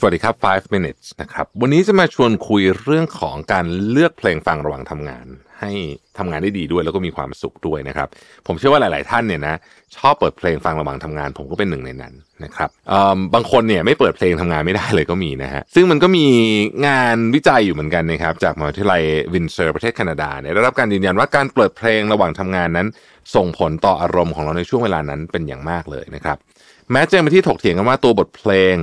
สวัสดีครับ 5 minutes นะครับ วันนี้จะมาชวนคุยเรื่องของการเลือกเพลงฟังระหว่างทำงาน ให้ทำงานได้ดีด้วยแล้วก็มีความสุขด้วยนะครับ ผมเชื่อว่าหลาย ๆ ท่านเนี่ยนะชอบเปิดเพลงฟังระหว่างทำงาน ผมก็เป็นหนึ่งในนั้นนะครับบางคนเนี่ยไม่เปิดเพลงทำงานไม่ได้เลยก็มีนะฮะ ซึ่งมันก็มีงานวิจัยอยู่เหมือนกันนะครับ จากมหาวิทยาลัยวินเซอร์ประเทศแคนาดาเนี่ยได้รับการยืนยันว่าการเปิดเพลงระหว่างทำงานนั้น ส่งผลต่ออารมณ์ของเราในช่วงเวลานั้นเป็นอย่างมากเลยนะครับ แม้จะเป็นที่ถกเถียงกันว่าตัวบทเพลง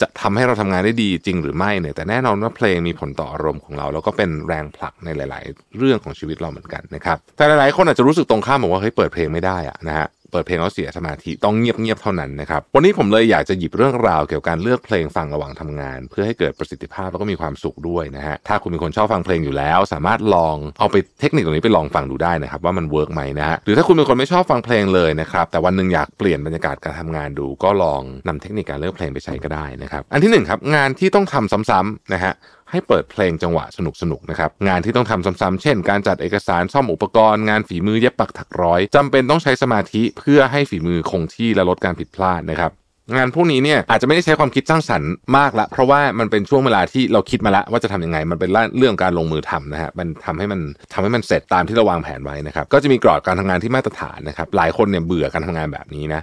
จะทำให้เราทำงานได้ดีจริงหรือไม่เนี่ยแต่แน่นอนว่าเพลงมีผลต่ออารมณ์ของเรา แล้วก็เป็นแรงผลักในหลาย ๆ เรื่องของชีวิตเราเหมือนกันนะครับแต่หลายๆคนอาจจะรู้สึกตรงข้ามบอกว่าเฮ้ยเปิดเพลงไม่ได้อะนะฮะ เปิดเพลงแล้วเสียสมาธิต้องเงียบๆเท่านั้นนะครับ วันนี้ผมเลยอยากจะหยิบเรื่องราวเกี่ยวกับการเลือกเพลงฟังระหว่างทำงาน เพื่อให้เกิดประสิทธิภาพแล้วก็มีความสุขด้วยนะฮะถ้าคุณเป็นคนชอบฟังเพลงอยู่แล้ว สามารถลองเอาไปเทคนิคตรงนี้ไปลองฟังดูได้นะครับ ว่ามันเวิร์กไหมนะฮะหรือถ้าคุณเป็นคนไม่ชอบฟังเพลงเลยนะครับแต่วันหนึ่งอยากเปลี่ยนบรรยากาศการทำงานดู ก็ลองนำเทคนิคการเลือกเพลงไปใช้ก็ได้นะครับอันที่1ครับงานที่ต้องทำซ้ำๆนะฮะ ให้เปิดเพลงจังหวะสนุกสนุกนะครับ งานที่ต้องทำซ้ำๆเช่น การจัดเอกสารซ่อมอุปกรณ์งานฝีมือเย็บปักถักร้อยจำเป็นต้องใช้สมาธิเพื่อให้ฝีมือคงที่และลดการผิดพลาดนะครับงานพวกนี้เนี่ยอาจจะไม่ได้ใช้ความคิดสร้างสรรค์มากละ เพราะว่ามันเป็นช่วงเวลาที่เราคิดมาล้วว่าจะทำยังไง มันเป็นเรื่องการลงมือทำนะฮะมันทำให้มันทำให้มันเสร็จตามที่เราวางแผนไว้นะครับก็จะมีกรอบการทำงานที่มาตรฐานนะครับหลายคนเนี่ยเบื่อการทำงานแบบนี้นะ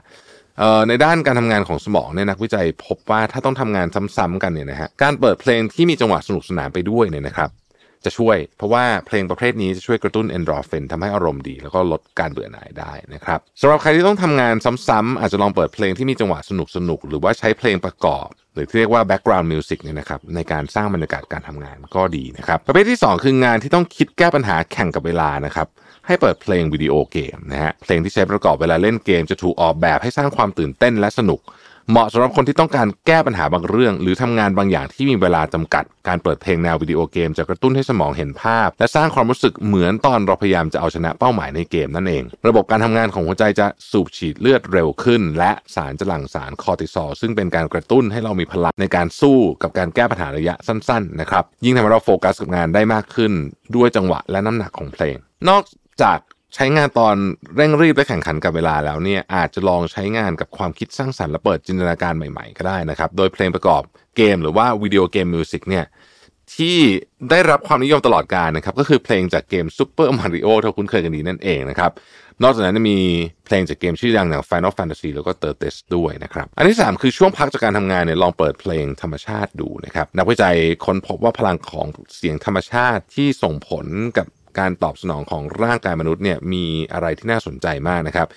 ในด้านการทำงานของสมองเนี่ยนักวิจัยพบว่าถ้าต้องทำงานซ้ำๆกันเนี่ยนะฮะการเปิดเพลงที่มีจังหวะสนุกสนานไปด้วยเนี่ยนะครับ จะช่วยเพราะว่าเพลงประเภทนี้จะช่วยกระตุ้นเอนโดรฟินทำให้อารมณ์ดี แล้วก็ลดการเบื่อหน่ายได้นะครับสำหรับใครที่ต้องทำงานซ้ำๆอาจจะลองเปิดเพลงที่มีจังหวะสนุกสนุกหรือว่าใช้เพลงประกอบ หรือที่เรียกว่า background music เนี่ยนะครับในการสร้างบรรยากาศการทำงานก็ดีนะครับประเภทที่ 2 คืองานที่ต้องคิดแก้ปัญหาแข่งกับเวลานะครับ ให้เปิดเพลงวิดีโอเกมนะฮะเพลงที่ใช้ประกอบเวลาเล่นเกมจะถูกออกแบบให้สร้างความตื่นเต้นและสนุก เหมาะสำหรับคนที่ต้องการแก้ปัญหาบางเรื่อง หรือทำงานบางอย่างที่มีเวลาจำกัด การเปิดเพลงแนววิดีโอเกม จะกระตุ้นให้สมองเห็นภาพ และสร้างความรู้สึกเหมือนตอนเราพยายามจะเอาชนะเป้าหมายในเกมนั่นเอง ระบบการทำงานของหัวใจจะสูบฉีดเลือดเร็วขึ้น และสารจะหลั่งสารคอร์ติซอลซึ่งเป็นการกระตุ้นให้เรามีพลังในการสู้กับการแก้ปัญหาระยะสั้น ๆ นะครับ ยิ่งทำให้เราโฟกัสกับงานได้มากขึ้น ด้วยจังหวะและน้ำหนักของเพลง นอก จากใช้งานตอนเร่งรีบและแข่งขันกับเวลาแล้วเนี่ยอาจจะลองใช้งานกับความคิดสร้างสรรค์และเปิดจินตนาการใหม่ๆ ก็ได้นะครับ โดยเพลงประกอบเกมหรือว่า video game music เนี่ยที่ได้รับความนิยมตลอดกาลนะครับ ก็คือเพลงจากเกม Super Mario ที่คุ้นเคยกันดีนั่นเองนะครับ นอกจากนั้นมีเพลงจากเกมชื่อดังอย่าง Final Fantasy แล้วก็ t e r t e s ด้วยนะครับ อันที่ 3 คือช่วงพักจากการทำงานเนี่ยลองเปิดเพลงธรรมชาติดูนะครับ นักวิจัยค้นพบว่าพลังของเสียงธรรมชาติที่ส่งผลกับ การตอบสนองของร่างกายมนุษย์เนี่ยมีอะไรที่น่าสนใจมากนะครับ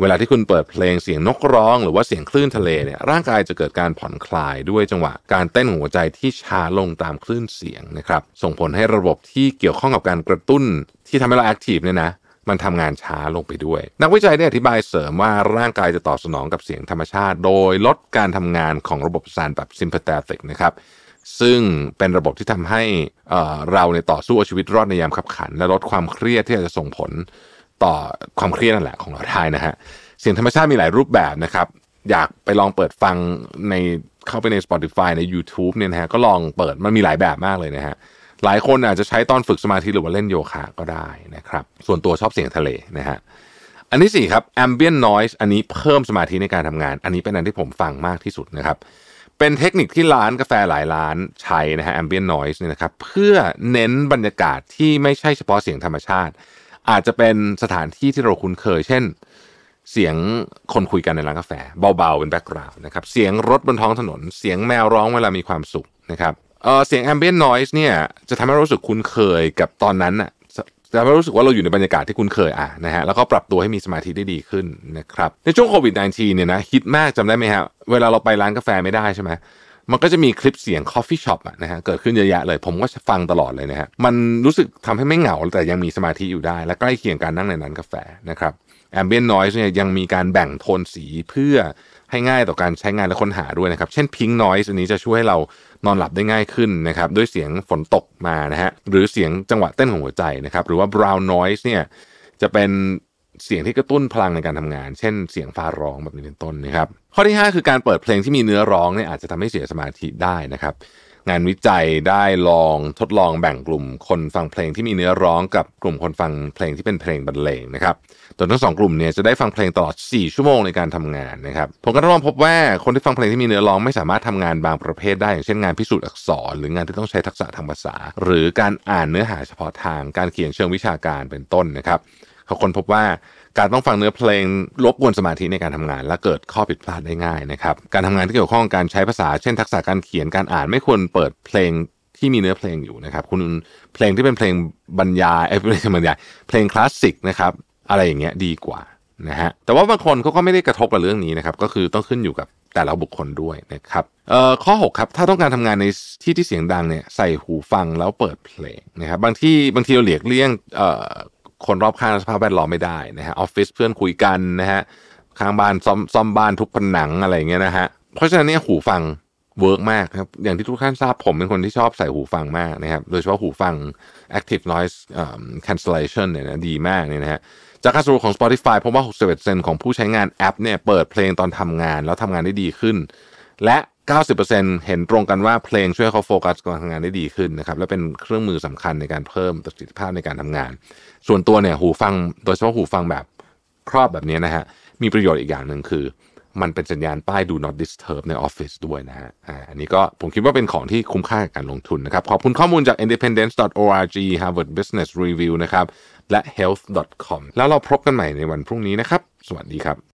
เวลาที่คุณเปิดเพลงเสียงนกร้อง หรือว่าเสียงคลื่นทะเลเนี่ยร่างกายจะเกิดการผ่อนคลายด้วยจังหวะ การเต้นของหัวใจที่ช้าลงตามคลื่นเสียงนะครับ ส่งผลให้ระบบที่เกี่ยวข้องกับการกระตุ้น ที่ทำให้เราแอคทีฟเนี่ยนะมันทำงานช้าลงไปด้วย นักวิจัยได้อธิบายเสริมว่าร่างกายจะตอบสนองกับเสียงธรรมชาติ โดยลดการทำงานของระบบประสาทแบบ sympathetic นะครับ ซึ่งเป็นระบบที่ทำให้เราในต่อสู้เอาชีวิตรอดในยามขับขัน และลดความเครียดที่อาจจะส่งผลต่อความเครียดนั่นแหละของเราได้นะฮะเสียงธรรมชาติมีหลายรูปแบบนะครับอยากไปลองเปิดฟังในเข้าไปใน Spotify ใน YouTube เนี่ยนะฮะก็ลองเปิดมันมีหลายแบบมากเลยนะฮะหลายคนอาจจะใช้ตอนฝึกสมาธิหรือว่าเล่นโยคะก็ได้นะครับส่วนตัวชอบเสียงทะเลนะฮะอันที่สี่ครับ ambient noise อันนี้เพิ่มสมาธิในการทำงาน อันนี้เป็นอันที่ผมฟังมากที่สุดนะครับ เป็นเทคนิคที่ร้านกาแฟหลายร้านใช้นะฮะ ambient noise เนี่ยนะครับเพื่อเน้นบรรยากาศที่ไม่ใช่เฉพาะเสียงธรรมชาติ อาจจะเป็นสถานที่ที่เราคุ้นเคย เช่น เสียงคนคุยกันในร้านกาแฟ เบาๆ เป็นแบ็กกราวน์นะครับเสียงรถบนท้องถนน เสียงแมวร้องเวลามีความสุขนะครับเออเสียง ambient noise เนี่ยจะทำให้รู้สึกคุ้นเคยกับตอนนั้นอะ จะไม่รู้สึกว่าเราอยู่ในบรรยากาศที่คุ้นเคยอะนะฮะแล้วก็ปรับตัวให้มีสมาธิได้ดีขึ้นนะครับในช่วงโควิด -19 เนี่ยนะฮิตมากจำได้ไหมฮะเวลาเราไปร้านกาแฟไม่ได้ใช่ไหมมันก็จะมีคลิปเสียง coffee shop อะนะฮะเกิดขึ้นเยอะแยะเลย ผมก็ฟังตลอดเลยนะฮะมันรู้สึกทำให้ไม่เหงา แต่ยังมีสมาธิอยู่ได้ และใกล้เคียงการนั่งในร้านกาแฟนะครับ ambient noise เนี่ยยังมีการแบ่งโทนสีเพื่อ ให้ง่ายต่อการใช้งานและค้นหาด้วยนะครับ เช่น pink noise อันนี้จะช่วยให้เรานอนหลับได้ง่ายขึ้นนะครับด้วยเสียงฝนตกมานะฮะหรือเสียงจังหวะเต้นของหัวใจนะครับหรือว่า brown noise เนี่ยจะเป็นเสียงที่กระตุ้นพลังในการทำงาน เช่นเสียงฟ้าร้องแบบนี้เป็นต้นนะครับ ข้อที่ 5 คือการเปิดเพลงที่มีเนื้อร้องเนี่ยอาจจะทำให้เสียสมาธิได้นะครับ งานวิจัยได้ลองทดลองแบ่งกลุ่มคนฟังเพลงที่มีเนื้อร้องกับกลุ่มคนฟังเพลงที่เป็นเพลงบรรเลงนะครับโดยทั้งสองกลุ่มเนี่ยจะได้ฟังเพลงตลอด 4 ชั่วโมงในการทำงานนะครับผมก็ทดลองพบว่าคนที่ฟังเพลงที่มีเนื้อร้องไม่สามารถทำงานบางประเภทได้อย่างเช่นงานพิสูจน์อักษร หรืองานที่ต้องใช้ทักษะทางภาษา หรือการอ่านเนื้อหาเฉพาะทางการเขียนเชิงวิชาการเป็นต้นนะครับ เขาคนพบว่าการต้องฟังเนื้อเพลงรบกวนสมาธิในการทำงาน และเกิดข้อผิดพลาดได้ง่ายนะครับ การทำงานที่เกี่ยวข้องการใช้ภาษา เช่น ทักษะการเขียนการอ่านไม่ควรเปิดเพลงที่มีเนื้อเพลงอยู่นะครับ คุณเพลงที่เป็นเพลงบรรยายเอ้ยไม่ใช่บรรยายเพลงคลาสสิกนะครับ อะไรอย่างเงี้ยดีกว่านะฮะแต่ว่าบางคนเขาก็ไม่ได้กระทบกับเรื่องนี้นะครับ ก็คือต้องขึ้นอยู่กับแต่ละบุคคลด้วยนะครับข้อ 6 ครับ ถ้าต้องการทำงานในที่ที่เสียงดังเนี่ยใส่หูฟังแล้วเปิดเพลงนะครับบางที่บางทีเราเหลียกเลี่ยง คนรอบข้างสภาพแวดล้อมไม่ได้นะฮะออฟฟิศเพื่อนคุยกันนะฮะข้างบ้านซ่อมซ่อมบ้านทุบผนังอะไรเงี้ยนะฮะเพราะฉะนั้นเนี่ยหูฟัง work มากครับอย่างที่ทุกท่านทราบผมเป็นคนที่ชอบใส่หูฟังมากนะครับโดยเฉพาะหูฟัง active noise cancellation เนี่ยนะดีมากเนี่ยนะฮะจากการสรุปของ Spotify พบว่า 61%ของผู้ใช้งานแอปเนี่ยเปิดเพลงตอนทำงานแล้วทำงานได้ดีขึ้น และ 90%เห็นตรงกันว่าเพลงช่วยเขาโฟกัสการทำงานได้ดีขึ้นนะครับ และเป็นเครื่องมือสำคัญในการเพิ่มประสิทธิภาพในการทำงาน ส่วนตัวเนี่ยหูฟัง โดยเฉพาะหูฟังแบบครอบแบบนี้นะฮะมีประโยชน์อีกอย่างหนึ่งคือ มันเป็นสัญญาณป้าย do not disturb ในออฟฟิศด้วยนะฮะอันนี้ก็ผมคิดว่าเป็นของที่คุ้มค่ากับการลงทุนนะครับ ขอบคุณข้อมูลจาก independence.org Harvard Business Review นะครับและ health.com แล้วเราพบกันใหม่ในวันพรุ่งนี้นะครับ สวัสดีครับ